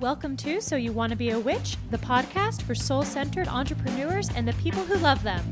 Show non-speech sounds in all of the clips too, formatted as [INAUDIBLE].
Welcome to So You Want to Be a Witch, the podcast for soul centered entrepreneurs and the people who love them.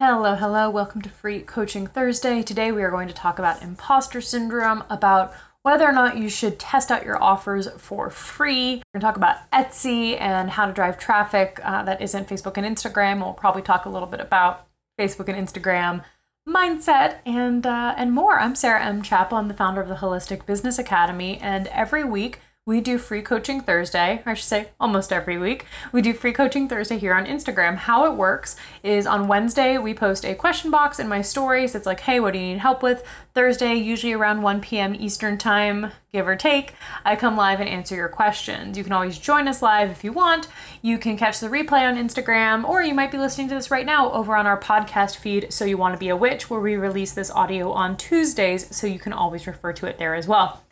Hello, hello. Welcome to Free Coaching Thursday. Today we are going to talk about imposter syndrome, about whether or not you should test out your offers for free. We're going to talk about Etsy and how to drive traffic uh, that isn't Facebook and Instagram. We'll probably talk a little bit about Facebook and Instagram mindset and uh, and more. I'm Sarah M. Chappell. I'm the founder of the Holistic Business Academy, and every week we do free coaching Thursday. I should say almost every week. We do free coaching Thursday here on Instagram. How it works is on Wednesday, we post a question box in my stories. It's like, hey, what do you need help with? Thursday, usually around 1 p.m. Eastern Time, give or take, I come live and answer your questions. You can always join us live if you want. You can catch the replay on Instagram, or you might be listening to this right now over on our podcast feed, So You Want to Be a Witch, where we release this audio on Tuesdays, so you can always refer to it there as well.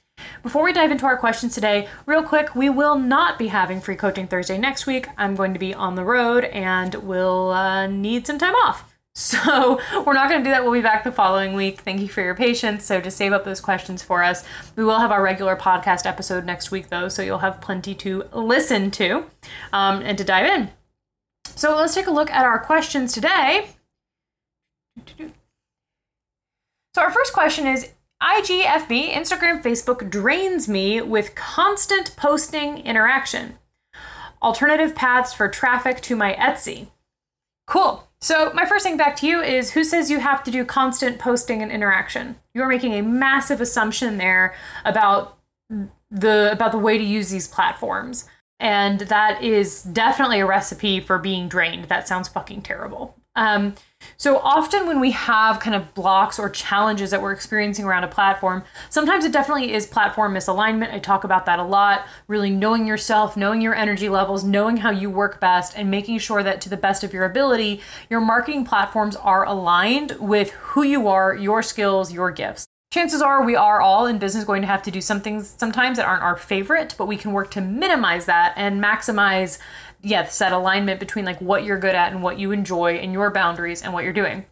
Before we dive into our questions today, real quick, we will not be having Free Coaching Thursday next week. I'm going to be on the road and will uh, need some time off. [LAUGHS] So we're not going to do that. We'll be back the following week. Thank you for your patience. So just save up those questions for us. We will have our regular podcast episode next week, though, so you'll have plenty to listen to um, and to dive in. So let's take a look at our questions today. So our first question is IGFB, Instagram, Facebook drains me with constant posting interaction. Alternative paths for traffic to my Etsy. Cool. So, my first thing back to you is who says you have to do constant posting and interaction? You're making a massive assumption there about the about the way to use these platforms. And that is definitely a recipe for being drained. That sounds fucking terrible. Um, so often when we have kind of blocks or challenges that we're experiencing around a platform, sometimes it definitely is platform misalignment. I talk about that a lot. Really knowing yourself, knowing your energy levels, knowing how you work best, and making sure that to the best of your ability, your marketing platforms are aligned with who you are, your skills, your gifts. Chances are we are all in business going to have to do some things sometimes that aren't our favorite, but we can work to minimize that and maximize yes, that alignment between like what you're good at and what you enjoy and your boundaries and what you're doing.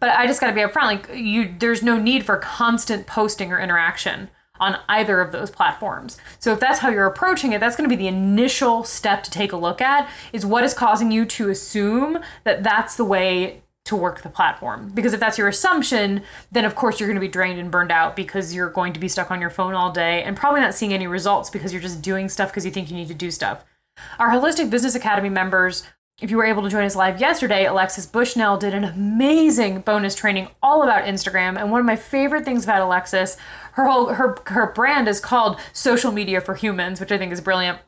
But I just got to be upfront like you there's no need for constant posting or interaction on either of those platforms. So if that's how you're approaching it, that's going to be the initial step to take a look at is what is causing you to assume that that's the way to work the platform. Because if that's your assumption, then of course you're going to be drained and burned out because you're going to be stuck on your phone all day and probably not seeing any results because you're just doing stuff because you think you need to do stuff. Our Holistic Business Academy members, if you were able to join us live yesterday, Alexis Bushnell did an amazing bonus training all about Instagram. And one of my favorite things about Alexis, her whole her her brand is called Social Media for Humans, which I think is brilliant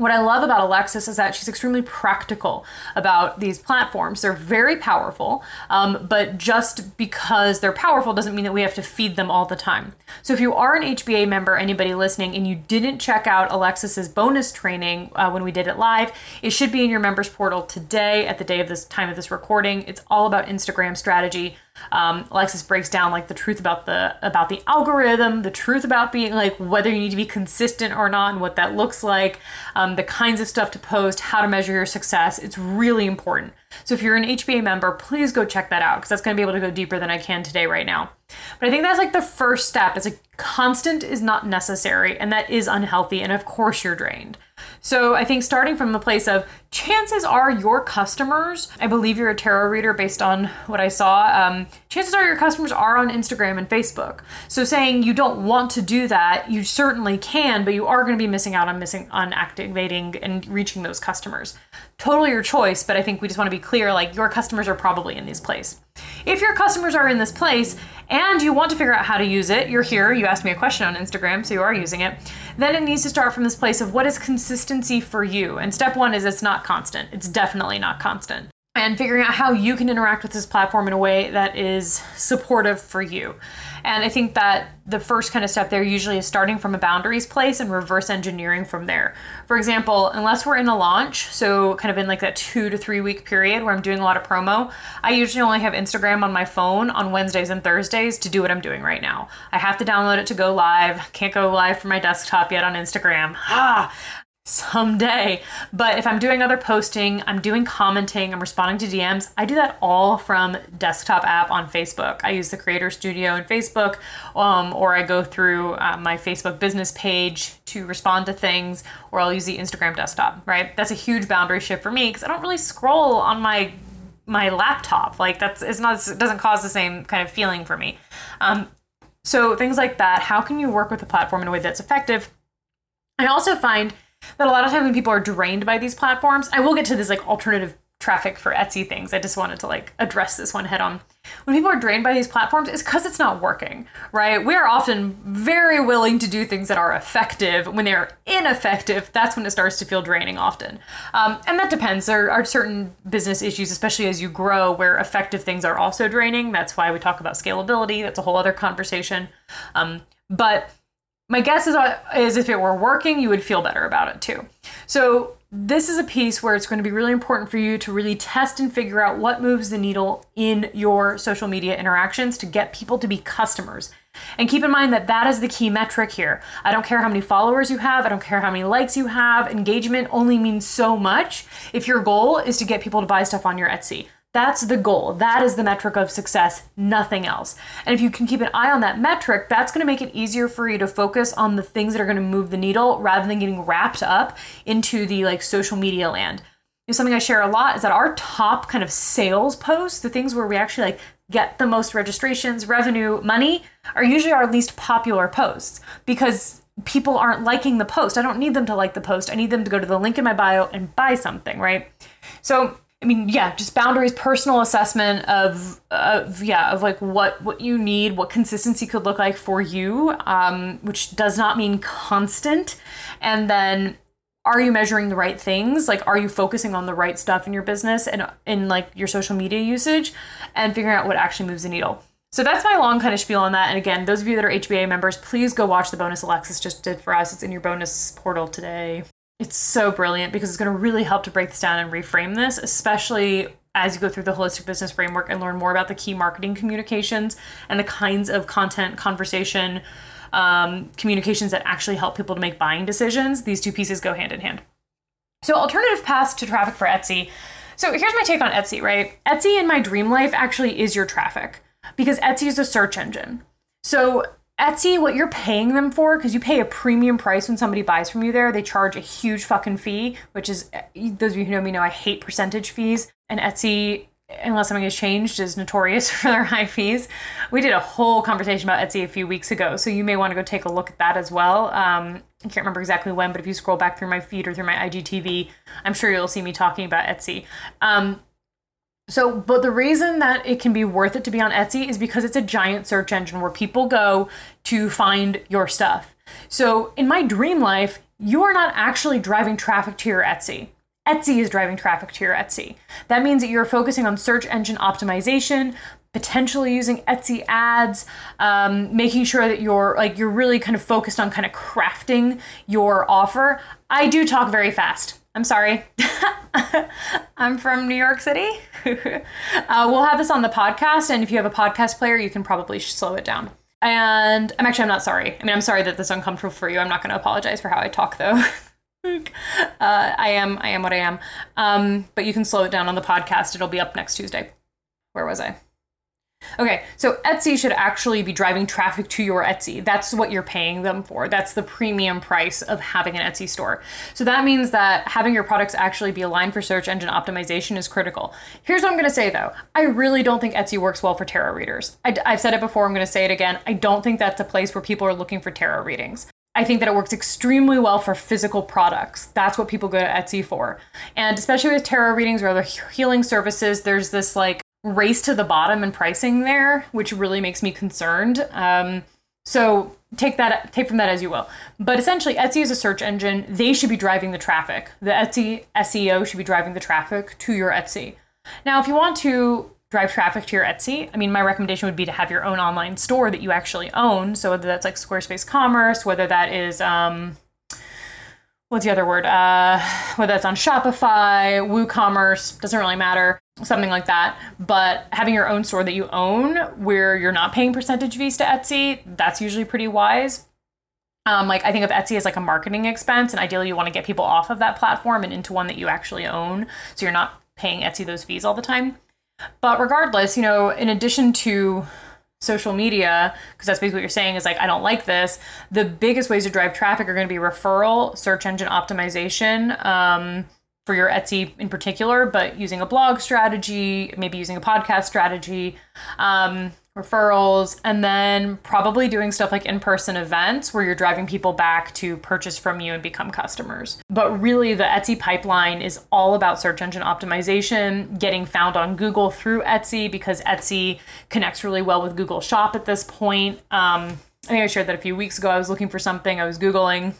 what I love about Alexis is that she's extremely practical about these platforms. They're very powerful, um, but just because they're powerful doesn't mean that we have to feed them all the time. So if you are an HBA member, anybody listening, and you didn't check out Alexis's bonus training uh, when we did it live, it should be in your members portal today at the day of this time of this recording. It's all about Instagram strategy. Um, Alexis breaks down like the truth about the about the algorithm, the truth about being like whether you need to be consistent or not, and what that looks like, um, the kinds of stuff to post, how to measure your success. It's really important. So if you're an HBA member, please go check that out because that's going to be able to go deeper than I can today right now. But I think that's like the first step. It's like constant is not necessary, and that is unhealthy, and of course you're drained. So I think starting from the place of chances are your customers, I believe you're a tarot reader based on what I saw, um, chances are your customers are on Instagram and Facebook. So saying you don't want to do that, you certainly can, but you are going to be missing out on missing on activating and reaching those customers. Totally your choice, but I think we just want to be clear like your customers are probably in this place. If your customers are in this place and you want to figure out how to use it, you're here, you asked me a question on Instagram, so you are using it, then it needs to start from this place of what is consistency for you. And step one is it's not constant. It's definitely not constant. And figuring out how you can interact with this platform in a way that is supportive for you. And I think that the first kind of step there usually is starting from a boundaries place and reverse engineering from there. For example, unless we're in a launch, so kind of in like that two to three week period where I'm doing a lot of promo, I usually only have Instagram on my phone on Wednesdays and Thursdays to do what I'm doing right now. I have to download it to go live. Can't go live from my desktop yet on Instagram. Ah, someday. But if I'm doing other posting, I'm doing commenting, I'm responding to DMs, I do that all from desktop app on Facebook. I use the Creator Studio in Facebook, um, or I go through uh, my Facebook business page to respond to things, or I'll use the Instagram desktop. Right? That's a huge boundary shift for me because I don't really scroll on my my laptop. Like that's it's not it doesn't cause the same kind of feeling for me. Um, so things like that. How can you work with the platform in a way that's effective? I also find that a lot of times when people are drained by these platforms, I will get to this like alternative traffic for Etsy things. I just wanted to like address this one head on. When people are drained by these platforms, it's because it's not working, right? We are often very willing to do things that are effective. When they're ineffective, that's when it starts to feel draining often. Um, and that depends. There are certain business issues, especially as you grow, where effective things are also draining. That's why we talk about scalability. That's a whole other conversation. Um, but my guess is, uh, is if it were working, you would feel better about it too. So this is a piece where it's going to be really important for you to really test and figure out what moves the needle in your social media interactions to get people to be customers. And keep in mind that that is the key metric here. I don't care how many followers you have, I don't care how many likes you have. Engagement only means so much if your goal is to get people to buy stuff on your Etsy. That's the goal. That is the metric of success, nothing else. And if you can keep an eye on that metric, that's going to make it easier for you to focus on the things that are going to move the needle rather than getting wrapped up into the like social media land. You know, something I share a lot is that our top kind of sales posts, the things where we actually like get the most registrations, revenue, money, are usually our least popular posts because people aren't liking the post. I don't need them to like the post. I need them to go to the link in my bio and buy something, right? So I mean, yeah, just boundaries, personal assessment of, of yeah, of like what what you need, what consistency could look like for you, um, which does not mean constant. And then, are you measuring the right things? Like, are you focusing on the right stuff in your business and in like your social media usage, and figuring out what actually moves the needle. So that's my long kind of spiel on that. And again, those of you that are HBA members, please go watch the bonus Alexis just did for us. It's in your bonus portal today. It's so brilliant because it's going to really help to break this down and reframe this, especially as you go through the holistic business framework and learn more about the key marketing communications and the kinds of content, conversation, um, communications that actually help people to make buying decisions. These two pieces go hand in hand. So, alternative paths to traffic for Etsy. So, here's my take on Etsy, right? Etsy in my dream life actually is your traffic because Etsy is a search engine. So, Etsy, what you're paying them for, because you pay a premium price when somebody buys from you there, they charge a huge fucking fee, which is, those of you who know me know I hate percentage fees. And Etsy, unless something has changed, is notorious [LAUGHS] for their high fees. We did a whole conversation about Etsy a few weeks ago, so you may want to go take a look at that as well. Um, I can't remember exactly when, but if you scroll back through my feed or through my IGTV, I'm sure you'll see me talking about Etsy. Um, so, but the reason that it can be worth it to be on Etsy is because it's a giant search engine where people go to find your stuff. So, in my dream life, you are not actually driving traffic to your Etsy. Etsy is driving traffic to your Etsy. That means that you're focusing on search engine optimization, potentially using Etsy ads, um, making sure that you're like you're really kind of focused on kind of crafting your offer. I do talk very fast. I'm sorry. [LAUGHS] I'm from New York City. [LAUGHS] uh, we'll have this on the podcast, and if you have a podcast player, you can probably slow it down. And I'm actually I'm not sorry. I mean, I'm sorry that this is uncomfortable for you. I'm not going to apologize for how I talk, though. [LAUGHS] uh, I am I am what I am. Um, but you can slow it down on the podcast. It'll be up next Tuesday. Where was I? Okay, so Etsy should actually be driving traffic to your Etsy. That's what you're paying them for. That's the premium price of having an Etsy store. So that means that having your products actually be aligned for search engine optimization is critical. Here's what I'm to say though I really don't think Etsy works well for tarot readers. I, have said it before, I'm to say it again. I don't think that's a place where people are looking for tarot readings. I think that it works extremely well for physical products. That's what people go to Etsy for. And especially with tarot readings or other healing services, there's this like race to the bottom in pricing there, which really makes me concerned. Um, so take that take from that as you will. But essentially, Etsy is a search engine. They should be driving the traffic. The Etsy SEO should be driving the traffic to your Etsy. Now, if you want to drive traffic to your Etsy, I mean, my recommendation would be to have your own online store that you actually own. So whether that's like Squarespace Commerce, whether that is um, what's the other word? Uh, whether that's on Shopify, WooCommerce, doesn't really matter something like that. But having your own store that you own where you're not paying percentage fees to Etsy, that's usually pretty wise. Um, like I think of Etsy as like a marketing expense, and ideally you want to get people off of that platform and into one that you actually own, so you're not paying Etsy those fees all the time. But regardless, you know, in addition to social media, because that's basically what you're saying is like, I don't like this, the biggest ways to drive traffic are going to be referral, search engine optimization. Um, for your Etsy in particular, but using a blog strategy, maybe using a podcast strategy, um, referrals, and then probably doing stuff like in person events where you're driving people back to purchase from you and become customers. But really, the Etsy pipeline is all about search engine optimization, getting found on Google through Etsy because Etsy connects really well with Google Shop at this point. Um, I think I shared that a few weeks ago. I was looking for something, I was Googling,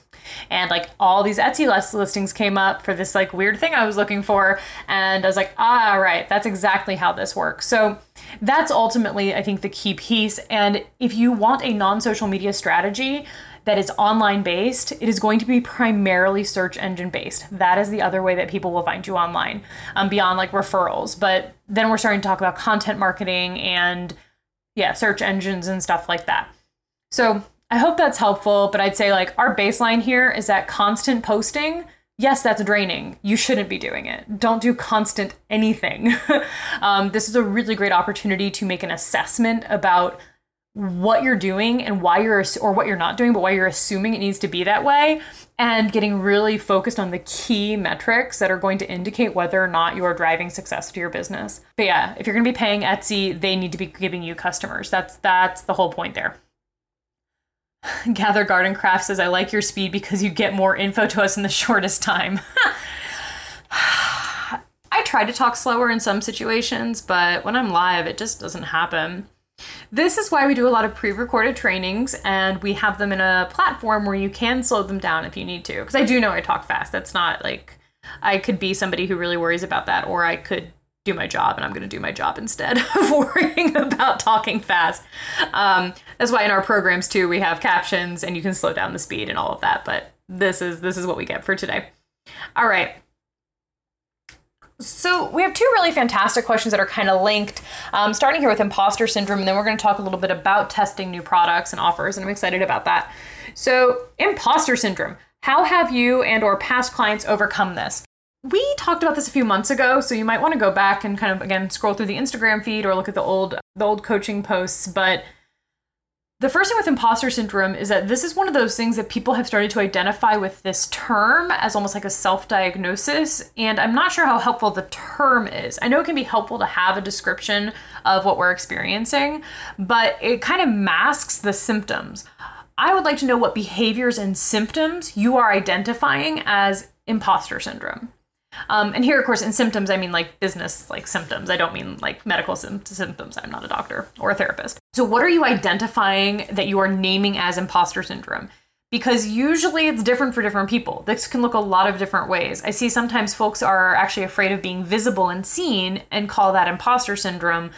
and like all these Etsy listings came up for this like weird thing I was looking for. And I was like, ah, right, that's exactly how this works. So that's ultimately, I think, the key piece. And if you want a non social media strategy, that is online based, it is going to be primarily search engine based. That is the other way that people will find you online, um, beyond like referrals. But then we're starting to talk about content marketing and yeah, search engines and stuff like that. So I hope that's helpful, but I'd say like our baseline here is that constant posting, yes, that's draining. You shouldn't be doing it. Don't do constant anything. [LAUGHS] um, this is a really great opportunity to make an assessment about what you're doing and why you're or what you're not doing but why you're assuming it needs to be that way and getting really focused on the key metrics that are going to indicate whether or not you are driving success to your business but yeah if you're going to be paying etsy they need to be giving you customers that's that's the whole point there [LAUGHS] Gather Garden Craft says, I like your speed because you get more info to us in the [LAUGHS] shortest time. [SIGHS] I try to talk slower in some situations, but when I'm live, it just doesn't happen. This is why we do a lot of pre recorded trainings and we have them in a platform where you can slow them down if you need to. Because I do know I talk fast. That's not like I could be somebody who really worries about that, or I could do my job and I'm going to do my job instead [LAUGHS] of worrying about talking fast. Um, that's why in our programs too we have captions and you can slow down the speed and all of that. But this is this is what we get for today. All right. So we have two really fantastic questions that are kind of linked. Um, starting here with imposter syndrome, and then we're going to talk a little bit about testing new products and offers, and I'm excited about that. So imposter syndrome. How have you and or past clients overcome this? We talked about this a few months ago, so you might want to go back and kind of again scroll through the Instagram feed or look at the old the old coaching posts, but the first thing with imposter syndrome is that this is one of those things that people have started to identify with this term as almost like a self diagnosis. And I'm not sure how helpful the term is. I know it can be helpful to have a description of what we're experiencing, but it kind of masks the symptoms. I would like to know what behaviors and symptoms you are identifying as imposter syndrome. Um, and here, of course, in symptoms, I mean like business like symptoms. I don't mean like medical sim- symptoms. I'm not a doctor or a therapist. So, what are you identifying that you are naming as imposter syndrome? Because usually it's different for different people. This can look a lot of different ways. I see sometimes folks are actually afraid of being visible and seen and call that imposter syndrome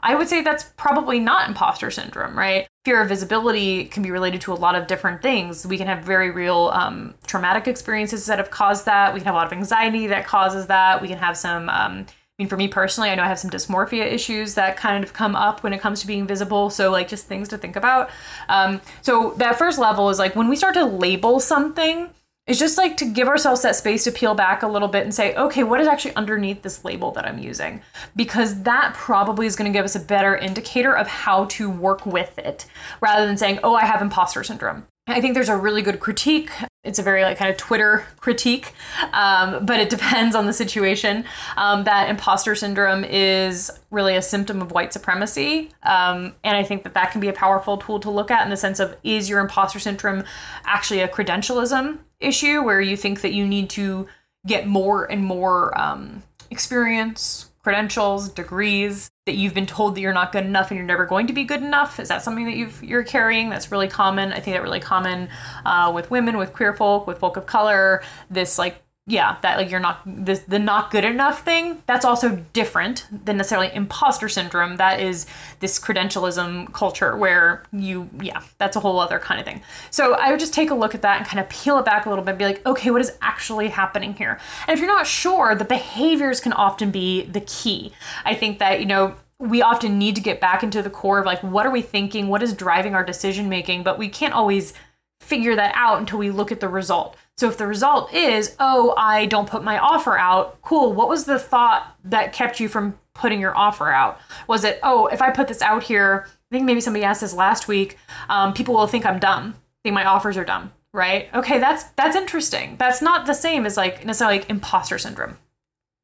I would say that's probably not imposter syndrome, right? Fear of visibility can be related to a lot of different things. We can have very real um, traumatic experiences that have caused that. We can have a lot of anxiety that causes that. We can have some, um, I mean, for me personally, I know I have some dysmorphia issues that kind of come up when it comes to being visible. So, like, just things to think about. Um, so, that first level is like when we start to label something, it's just like to give ourselves that space to peel back a little bit and say, okay, what is actually underneath this label that I'm using? Because that probably is going to give us a better indicator of how to work with it rather than saying, oh, I have imposter syndrome. I think there's a really good critique. It's a very like kind of Twitter critique, um, but it depends on the situation. Um, that imposter syndrome is really a symptom of white supremacy, um, and I think that that can be a powerful tool to look at in the sense of is your imposter syndrome actually a credentialism issue where you think that you need to get more and more um, experience, credentials, degrees, that you've been told that you're not good enough and you're never going to be good enough? Is that something that you've, you're carrying? That's really common. I think that really common uh, with women, with queer folk, with folk of color. This like yeah, that like you're not the the not good enough thing. That's also different than necessarily imposter syndrome. That is this credentialism culture where you yeah, that's a whole other kind of thing. So I would just take a look at that and kind of peel it back a little bit and be like, okay, what is actually happening here? And if you're not sure, the behaviors can often be the key. I think that, you know, we often need to get back into the core of like what are we thinking? What is driving our decision making? But we can't always figure that out until we look at the result. So if the result is, oh, I don't put my offer out, cool. What was the thought that kept you from putting your offer out? Was it, oh, if I put this out here, I think maybe somebody asked this last week, um, people will think I'm dumb, think my offers are dumb, right? Okay, that's that's interesting. That's not the same as like necessarily like imposter syndrome.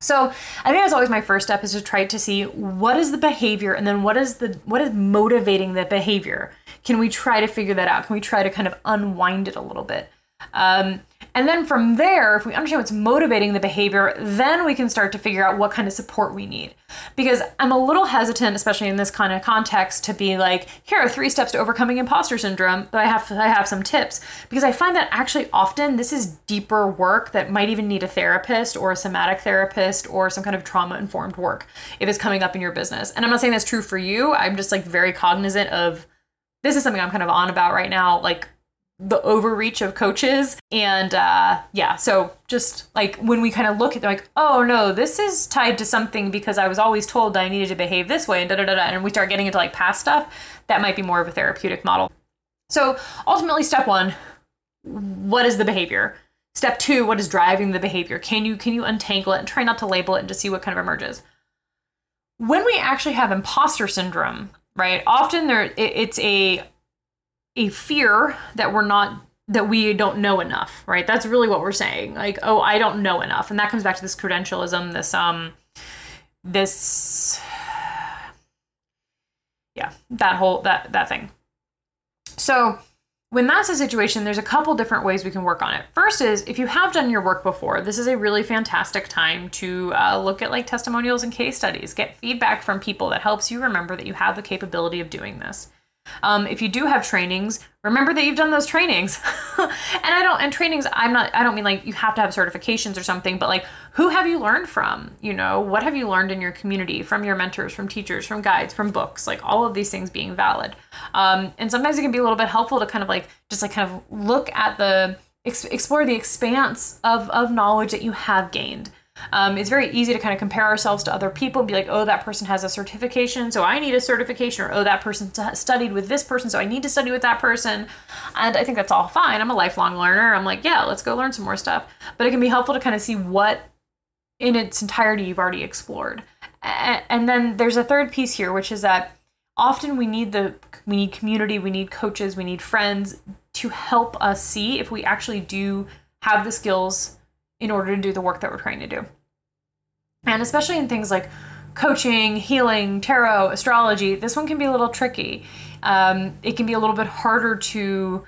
So I think that's always my first step is to try to see what is the behavior and then what is the what is motivating the behavior. Can we try to figure that out? Can we try to kind of unwind it a little bit? Um, and then from there, if we understand what's motivating the behavior, then we can start to figure out what kind of support we need. Because I'm a little hesitant, especially in this kind of context, to be like, here are three steps to overcoming imposter syndrome, but I have I have some tips. Because I find that actually often this is deeper work that might even need a therapist or a somatic therapist or some kind of trauma informed work if it's coming up in your business. And I'm not saying that's true for you. I'm just like very cognizant of this is something I'm kind of on about right now. Like the overreach of coaches. And uh yeah so just like when we kind of look at like oh no this is tied to something because i was always told i needed to behave this way and da da da, da and we start getting into like past stuff that might be more of a therapeutic model. So ultimately step one what is the behavior? Step two what is driving the behavior? Can you can you untangle it and try not to label it and just see what kind of emerges? When we actually have imposter syndrome right often there it, it's a a fear that we're not that we don't know enough, right? That's really what we're saying. Like, oh, I don't know enough. And that comes back to this credentialism, this um this yeah, that whole that that thing. So, when that's a situation, there's a couple different ways we can work on it. First is if you have done your work before, this is a really fantastic time to uh, look at like testimonials and case studies, get feedback from people that helps you remember that you have the capability of doing this. Um, if you do have trainings, remember that you've done those trainings. [LAUGHS] and I don't, and trainings, I'm not, I don't mean like you have to have certifications or something, but like who have you learned from? You know, what have you learned in your community from your mentors, from teachers, from guides, from books, like all of these things being valid. Um, and sometimes it can be a little bit helpful to kind of like, just like kind of look at the, explore the expanse of, of knowledge that you have gained. Um, it's very easy to kind of compare ourselves to other people and be like, oh, that person has a certification, so I need a certification, or oh, that person studied with this person, so I need to study with that person. And I think that's all fine. I'm a lifelong learner. I'm like, yeah, let's go learn some more stuff. But it can be helpful to kind of see what in its entirety you've already explored. And then there's a third piece here, which is that often we need the we need community, we need coaches, we need friends to help us see if we actually do have the skills in order to do the work that we're trying to do. And especially in things like coaching, healing, tarot, astrology, this one can be a little tricky. Um, it can be a little bit harder to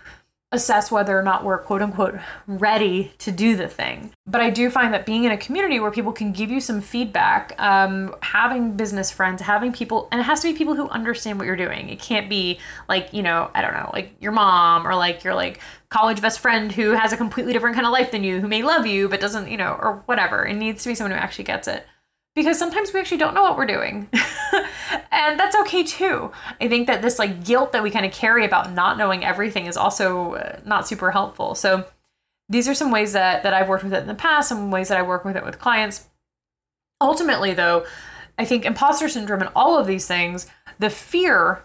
assess whether or not we're quote unquote ready to do the thing. But I do find that being in a community where people can give you some feedback, um, having business friends, having people, and it has to be people who understand what you're doing. It can't be like, you know, I don't know, like your mom or like your like college best friend who has a completely different kind of life than you, who may love you, but doesn't, you know, or whatever. It needs to be someone who actually gets it because sometimes we actually don't know what we're doing. [LAUGHS] and that's okay too. I think that this like guilt that we kind of carry about not knowing everything is also uh, not super helpful. So these are some ways that that I've worked with it in the past, some ways that I work with it with clients. Ultimately though, I think imposter syndrome and all of these things, the fear,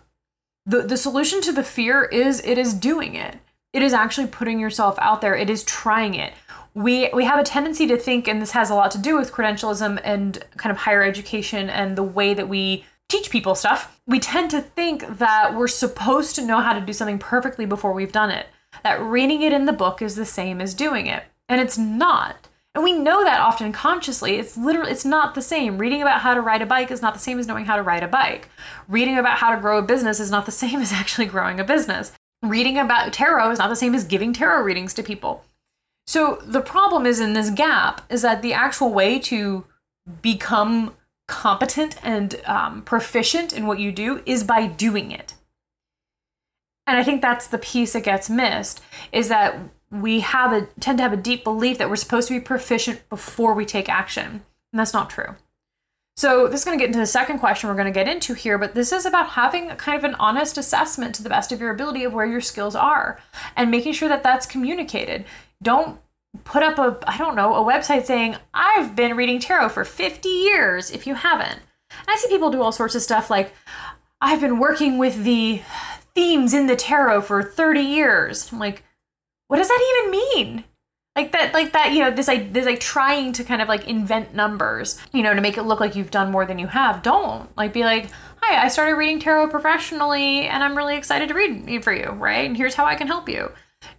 the, the solution to the fear is it is doing it. It is actually putting yourself out there. It is trying it we we have a tendency to think and this has a lot to do with credentialism and kind of higher education and the way that we teach people stuff we tend to think that we're supposed to know how to do something perfectly before we've done it. That reading it in the book is the same as doing it. And it's not. And we know that often consciously. It's literally it's not the same. Reading about how to ride a bike is not the same as knowing how to ride a bike. Reading about how to grow a business is not the [LAUGHS] same as actually growing a business. Reading about tarot is not the same as giving tarot readings to people so the problem is in this gap is that the actual way to become competent and um, proficient in what you do is by doing it. And I think that's the piece that gets missed is that we have a tend to have a deep belief that we're supposed to be proficient before we take action. And that's not true. So this is going to get into the second question we're going to get into here, but this is about having a kind of an honest assessment to the best of your ability of where your skills are and making sure that that's communicated. Don't put up a I don't know, a website saying I've been reading tarot for 50 years if you haven't. And I see people do all sorts of stuff like I've been working with the themes in the tarot for 30 years. I'm like, what does that even mean? Like that, like that, you know, this like this like trying to kind of like invent numbers, you know, to make it look like you've done more than you have. Don't like be like, hi, I started reading tarot professionally, and I'm really excited to read for you, right? And here's how I can help you.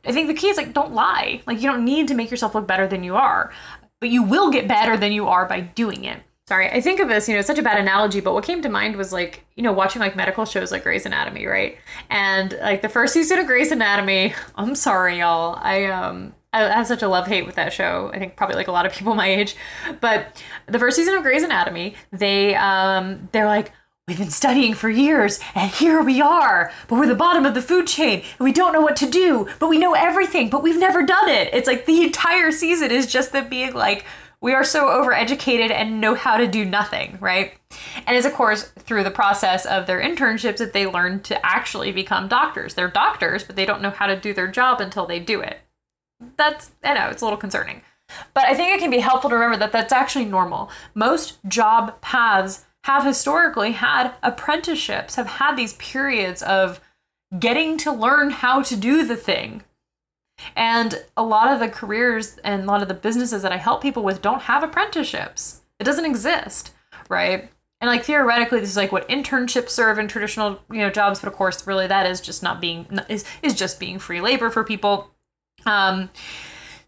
I think the key is like don't lie. Like you don't need to make yourself look better than you are, but you will get better than you are by doing it. Sorry, I think of this, you know, it's such a bad analogy, but what came to mind was like, you know, watching like medical shows like Grey's Anatomy, right? And like the first season of Grey's Anatomy, [LAUGHS] I'm sorry, y'all. I um I have such a love hate with that show. I think probably like a lot of people [LAUGHS] my age. But the first season of Grey's Anatomy, they um they're like, We've been studying for years, and here we are. But we're the bottom of the food chain, and we don't know what to do, but we know everything, but we've never done it. It's like the entire season is just them being like, we are so overeducated and know how to do nothing, right? And it's, of course, through the process of their internships that they learn to actually become doctors. They're doctors, but they don't know how to do their job until they do it. That's, I know, it's a little concerning. But I think it can be helpful to remember that that's actually normal. Most job paths have historically had apprenticeships, have had these periods of getting to learn how to do the thing. And a lot of the careers and a lot of the businesses that I help people with don't have apprenticeships. It doesn't exist, right? And like theoretically, this is like what internships serve in traditional, you know, jobs, but of course, really that is just not being is is just being free labor for people. Um,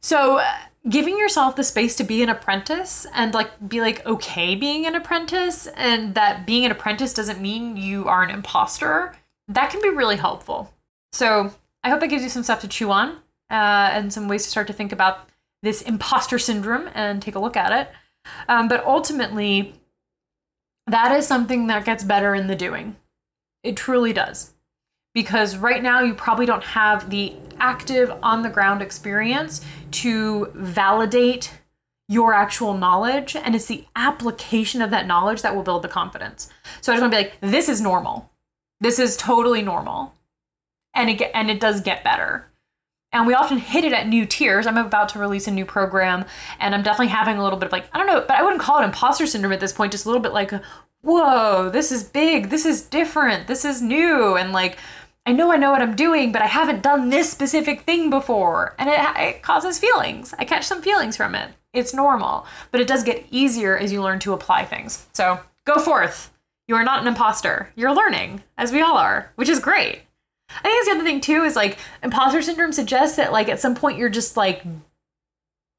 so giving yourself the space to be an apprentice and like be like okay being an apprentice and that being an apprentice doesn't mean you are an imposter that can be really helpful. So i hope that gives you some stuff to chew on uh, and some ways to start to think about this imposter syndrome and take a look at it. Um, but ultimately that is something that gets better in the doing. It truly does because right now you probably don't have the active on the ground experience to validate your actual knowledge and it's the application of that knowledge that will build the confidence. So i just want to be like this is normal. This is totally normal. And it and it does get better. And we often hit it at new tiers. I'm about to release a new program and i'm definitely having a little bit of like i don't know but i wouldn't call it imposter syndrome at this point just a little bit like whoa this is big. This is different. This is new. And like I know I know what I'm doing, but I haven't done this specific thing before. And it, it causes feelings. I catch some feelings from it. It's normal, but it does get easier as you learn to apply things. So go forth. You are not an imposter. You're learning, as we all are, which is great. I think the other thing too is like imposter syndrome suggests that like at some point you're just like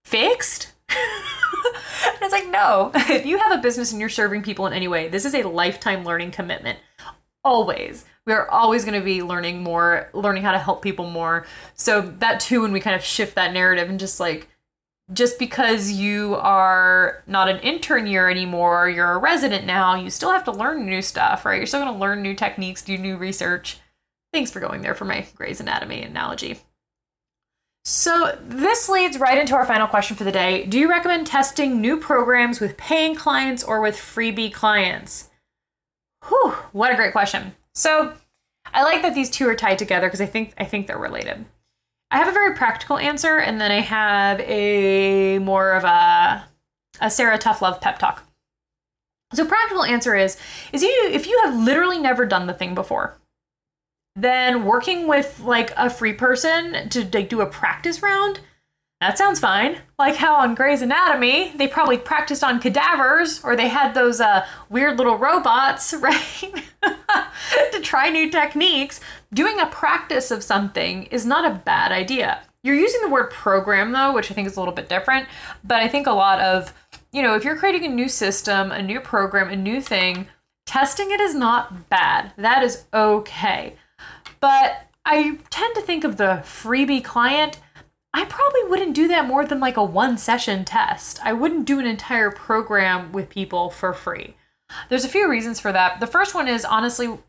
fixed. [LAUGHS] it's like no, [LAUGHS] if you have a business and you're serving people in any way, this is a lifetime learning commitment. Always we are always going to be learning more, learning how to help people more. So that too, when we kind of shift that narrative and just like, just because you are not an intern year anymore, you're a resident now, you still have to learn new stuff, right? You're still going to learn new techniques, do new research. Thanks for going there for my Grey's Anatomy analogy. So, this leads right into our final question for the day. Do you recommend testing new programs with paying clients or with freebie clients? Whew, what a great question. So I like that these two are tied together because I think I think they're related. I have a very practical answer, and then I have a more of a a Sarah Tough Love pep talk. So practical answer is is you if you have literally never done the thing before, then working with like a free person to like do a practice round that sounds fine. Like how on Grey's Anatomy, they probably practiced on cadavers or they had those uh, weird little robots, [LAUGHS] right? to try new techniques. Doing a practice of something is not a bad idea. You're using the word program though, which I think is a little bit different. But I think a lot of, you know, if you're creating a new system, a new program, a new thing, testing it is not bad. That is okay. But I tend to think of the freebie client I probably wouldn't do that more than like a one session test. I wouldn't do an entire program with people for free. There's a few reasons for that. The first one is honestly,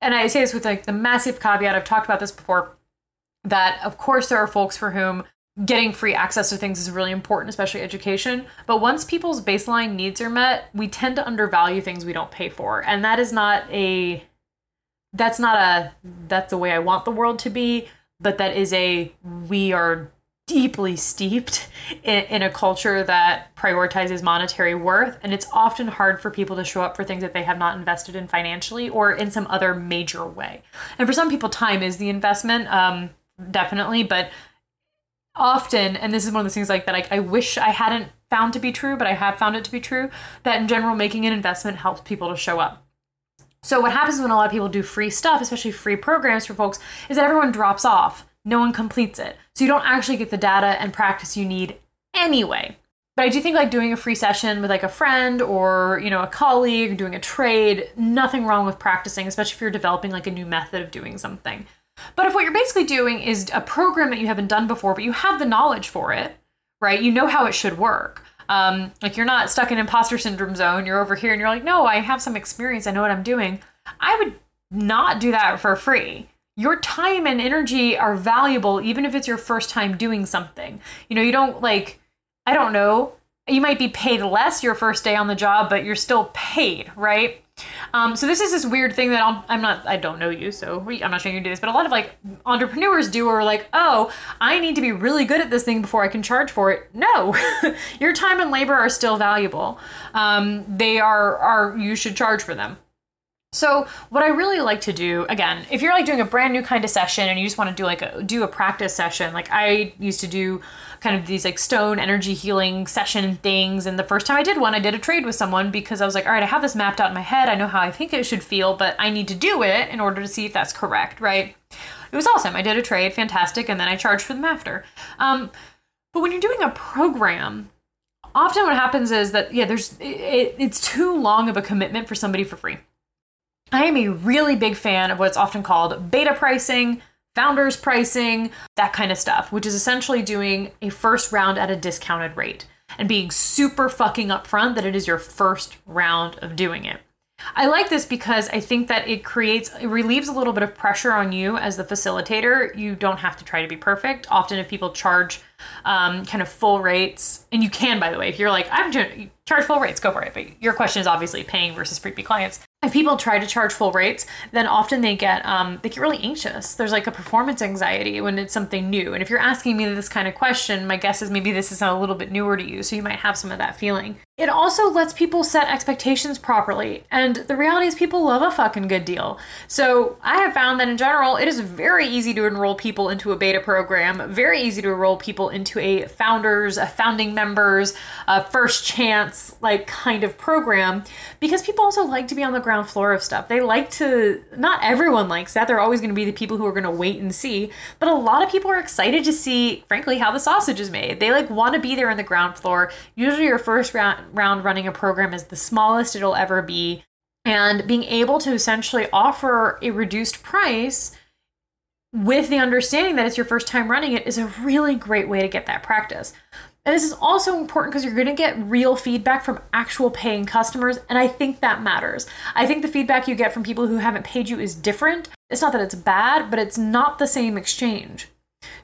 and I say this with like the massive caveat, I've talked about this before, that of course there are folks for whom getting free access to things is really important, especially education. But once people's baseline needs are met, we tend to undervalue things we don't pay for. And that is not a that's not a that's the way I want the world to be but that is a we are deeply steeped in, in, a culture that prioritizes monetary worth and it's often hard for people to show up for things that they have not invested in financially or in some other major way and for some people time is the investment um, definitely but often, and this is one of those things like that I wish I hadn't found to be true, but I have found it to be true, that in general, making an investment helps people to show up. So, what happens when a lot of people do free stuff, especially free programs for folks, is that everyone drops off. No one completes it. So, you don't actually get the data and practice you need anyway. But I do think like doing a free session with like a friend or, you know, a colleague, doing a trade, nothing wrong with practicing, especially if you're developing like a new method of doing something. But if what you're basically doing is a program that you haven't done before, but you have the knowledge for it, right? You know how it should work. Um, like you're not stuck in imposter syndrome zone. You're over here and you're like, no, I have some experience. I know what I'm doing. I would not do that for free. Your time and energy are valuable, even if it's your first time doing something. You know, you don't like, I don't know, you might be paid less your first day on the job, but you're still paid, right? Um, so this is this weird thing that i am not, I don't know you, so I'm not showing you do this, but a lot of like entrepreneurs do are like, oh, I need to be really good at this thing before I can charge for it. No, [LAUGHS] your time and labor are still valuable. Um, they are, are, you should charge for them. So what I really like to do, again, if you're like doing a brand new kind of session and you just want to do like a, do a practice session, like I used to do kind of these like stone energy healing session things. And the first time I did one, I did a trade with someone because I was like, all right, I have this mapped out in my head. I know how I think it should feel, but I need to do it in order to see if that's correct, right? It was awesome. I did a trade, fantastic, and then I charged for them after. Um, but when you're doing a program, often what happens is that yeah, there's it, it's too long of a commitment for somebody for free. I am a really big fan of what's often called beta pricing, founders pricing, that kind of stuff, which is essentially doing a first round at a discounted rate and being super fucking upfront that it is your first round of doing it. I like this because I think that it creates, it relieves a little bit of pressure on you as the facilitator. You don't have to try to be perfect. Often, if people charge um, kind of full rates, and you can, by the way, if you're like, I'm doing, charge full rates, go for it. But your question is obviously paying versus freebie clients if people try to charge full rates, then often they get um, they get really anxious. There's like a performance anxiety when it's something new. And if you're asking me this kind of question, my guess is maybe this is a little bit newer to you, so you might have some of that feeling. It also lets people set expectations properly, and the reality is people love a fucking good deal. So I have found that in general, it is very easy to enroll people into a beta program, very easy to enroll people into a founders, a founding members, a first chance like kind of program because people also like to be on the ground floor of stuff. They like to, not everyone likes that. They're always going to be the people who are going to wait and see. But a lot of people are excited to see, frankly, how the sausage is made. They like want to be there on the ground floor. Usually, your first round, round running a program is the smallest it'll ever be. And being able to essentially offer a reduced price with the understanding that it's your first time running it is a really great way to get that practice. And this is also important because you're going to get real feedback from actual paying customers. And I think that matters. I think the feedback you get from people who haven't paid you is different. It's not that it's bad, but it's not the same exchange.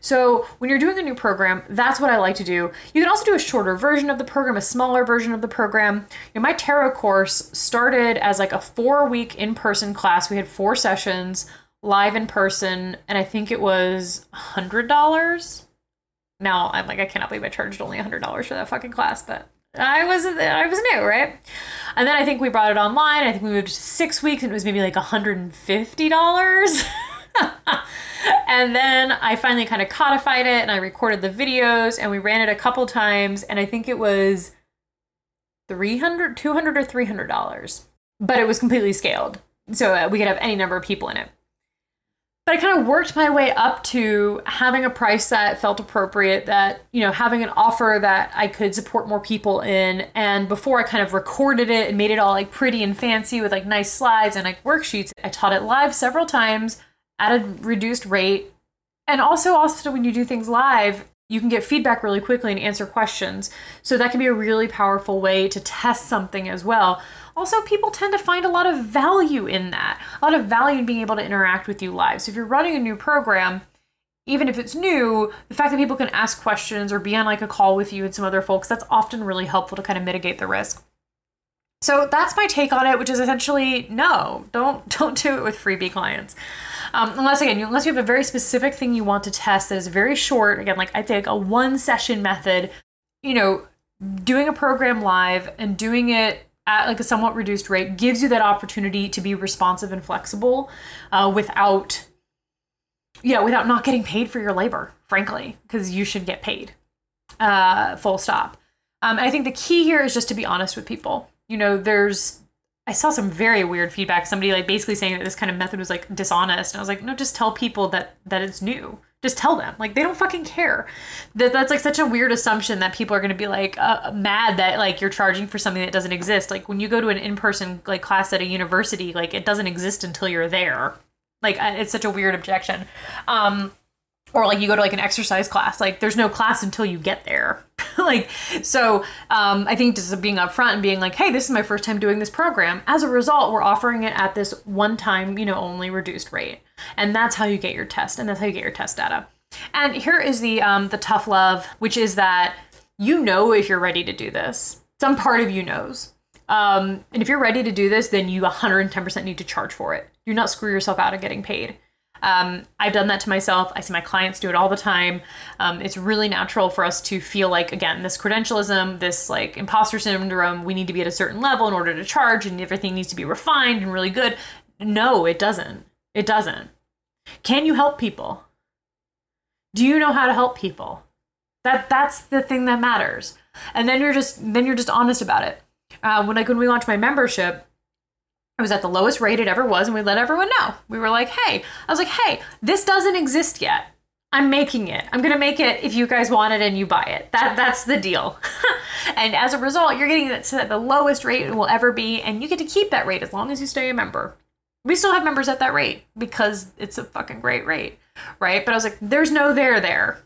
So when you're doing a new program, that's what I like to do. You can also do a shorter version of the program, a smaller version of the program. In my tarot course started as like a four week in person class. We had four sessions live in person, and I think it was $100 now I'm like, I cannot believe I charged only hundred dollars for that fucking class, but I was I was new, right? And then I think we brought it online. I think we moved to six weeks, and it was maybe like hundred and fifty dollars. [LAUGHS] and then I finally kind of codified it, and I recorded the videos, and we ran it a couple times, and I think it was 300 200 or 300 dollars but it was completely scaled so uh, we could have any number of people in it but I kind of worked my way up to having a price that felt appropriate, that, you know, having an offer that I could support more people in. And before I kind of recorded it and made it all like pretty and fancy with like nice slides and like worksheets, I taught it live several times at a reduced rate. And also, also when you do things live, you can get feedback really quickly and answer questions. So that can be a really powerful way to test something as well. Also, people tend to find a lot of value in that, a lot of value in being able to interact with you live. So if you're running a new program, even if it's new, the fact that people can ask questions or be on like a call with you and some other folks, that's often really helpful to kind of mitigate the risk. So that's my take on it, which is essentially no, don't [LAUGHS] don't do it with freebie clients. Um, unless again, unless you have a very specific thing you want to test that is very short. Again, like I take a one session method. You know, doing a program live and doing it at like a somewhat reduced rate gives you that opportunity to be responsive and flexible uh, without yeah, without not getting paid for your labor, frankly, because you should get paid. Uh, full stop. Um, I think the key here is just to be honest with people. You know, there's I saw some very weird feedback. Somebody like basically saying that this kind of method was like dishonest. And I was like, no, just tell people that that it's new. Just tell them. Like they don't fucking care. That that's like such a weird assumption that people are going to be like uh, mad that like you're charging for something that doesn't exist. Like when you go to an in-person like class at a university, like it doesn't exist until you're there. Like it's such a weird objection. Um or like you go to like an exercise class like there's no class until you get there. [LAUGHS] Like so um, i think just being upfront and being like hey this is my first time doing this program. As a result we're offering it at this one time you know only reduced rate. And that's how you get your test and that's how you get your test data. And here is the um, the tough love which is that you know if you're ready to do this. Some part of you knows. Um, and if you're ready to do this then you 110% need to charge for it. Do not screw yourself out of getting paid um, I've done that to myself. I see my clients do it all the time. Um, it's really natural for us to feel like, again, this credentialism, this like imposter syndrome, we need to be at a certain level in order to charge and everything needs to be refined and really good. No, it doesn't. It doesn't. Can you help people? Do you know how to help people? That that's the thing that matters. And then you're just then you're just honest about it. Uh, when like when we launched my membership, it was at the lowest rate it ever was, and we let everyone know. We were like, hey, I was like, hey, this doesn't exist yet. I'm making it. I'm gonna make it if you guys want it and you buy it. That that's the deal. [LAUGHS] and as a result, you're getting it to the lowest rate it will ever be, and you get to keep that rate as long as you stay a member. We still have members at that rate because it's a fucking great rate, right? But I was like, there's no there there.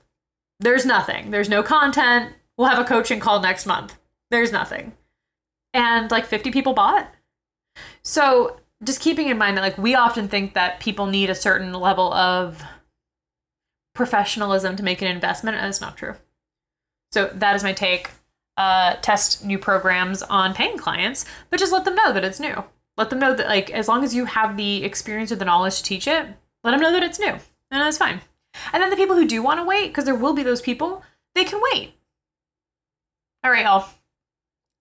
There's nothing. There's no content. We'll have a coaching call next month. There's nothing. And like 50 people bought so just keeping in mind that like we often think that people need a certain level of professionalism to make an investment, and it's not true. So that is my take. Uh, test new programs on paying clients, but just let them know that it's new. Let them know that like as long as you have the experience or the knowledge to teach it, let them know that it's new, and that's fine. And then the people who do want to wait, because there will be those people, they can wait. All right, y'all.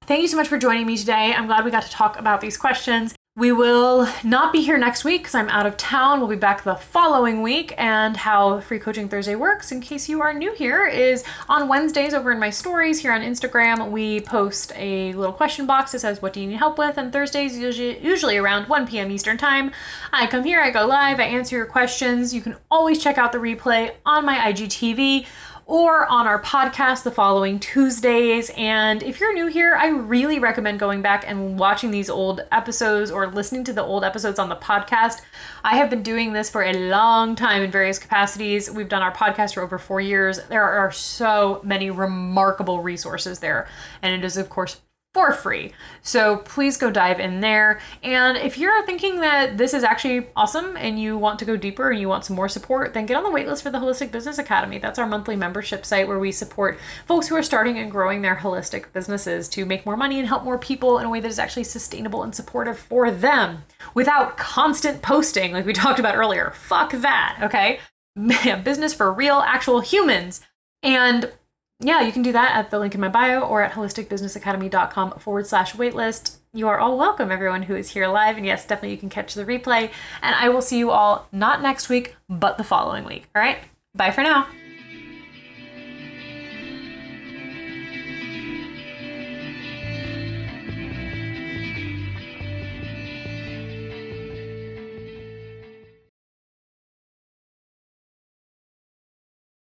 Thank you so much for joining me today. I'm glad we got to talk about these questions. We will not be here next week because I'm out of town. We'll be back the following week. And how Free Coaching Thursday works, in case you are new here, is on Wednesdays over in my stories here on Instagram, we post a little question box that says, What do you need help with? And Thursdays, usually, around 1 p.m. Eastern Time, I come here, I go live, I answer your questions. You can always check out the replay on my IGTV or on our podcast the following Tuesdays. And if you're new here, I really recommend going back and watching these old episodes or listening to the old episodes on the podcast. I have been doing this for a long time in various capacities. We've done our podcast for over four years. There are so many remarkable resources there. And it is, of course, for free. So please go dive in there. And if you're thinking that this is actually awesome and you want to go deeper and you want some more support, then get on the waitlist for the Holistic Business Academy. That's our monthly membership site where we support folks who are starting and growing their holistic businesses to make more money and help more people in a way that is actually sustainable and supportive for them without constant posting like we [LAUGHS] talked about earlier. Fuck that, okay? [LAUGHS] Business for real, actual humans. And yeah, you can do that at the link in my bio or at holisticbusinessacademy.com forward slash waitlist. You are all welcome, everyone who is here live. And yes, definitely you can catch the replay. And I will see you all not next week, but the following week. All right. Bye for now.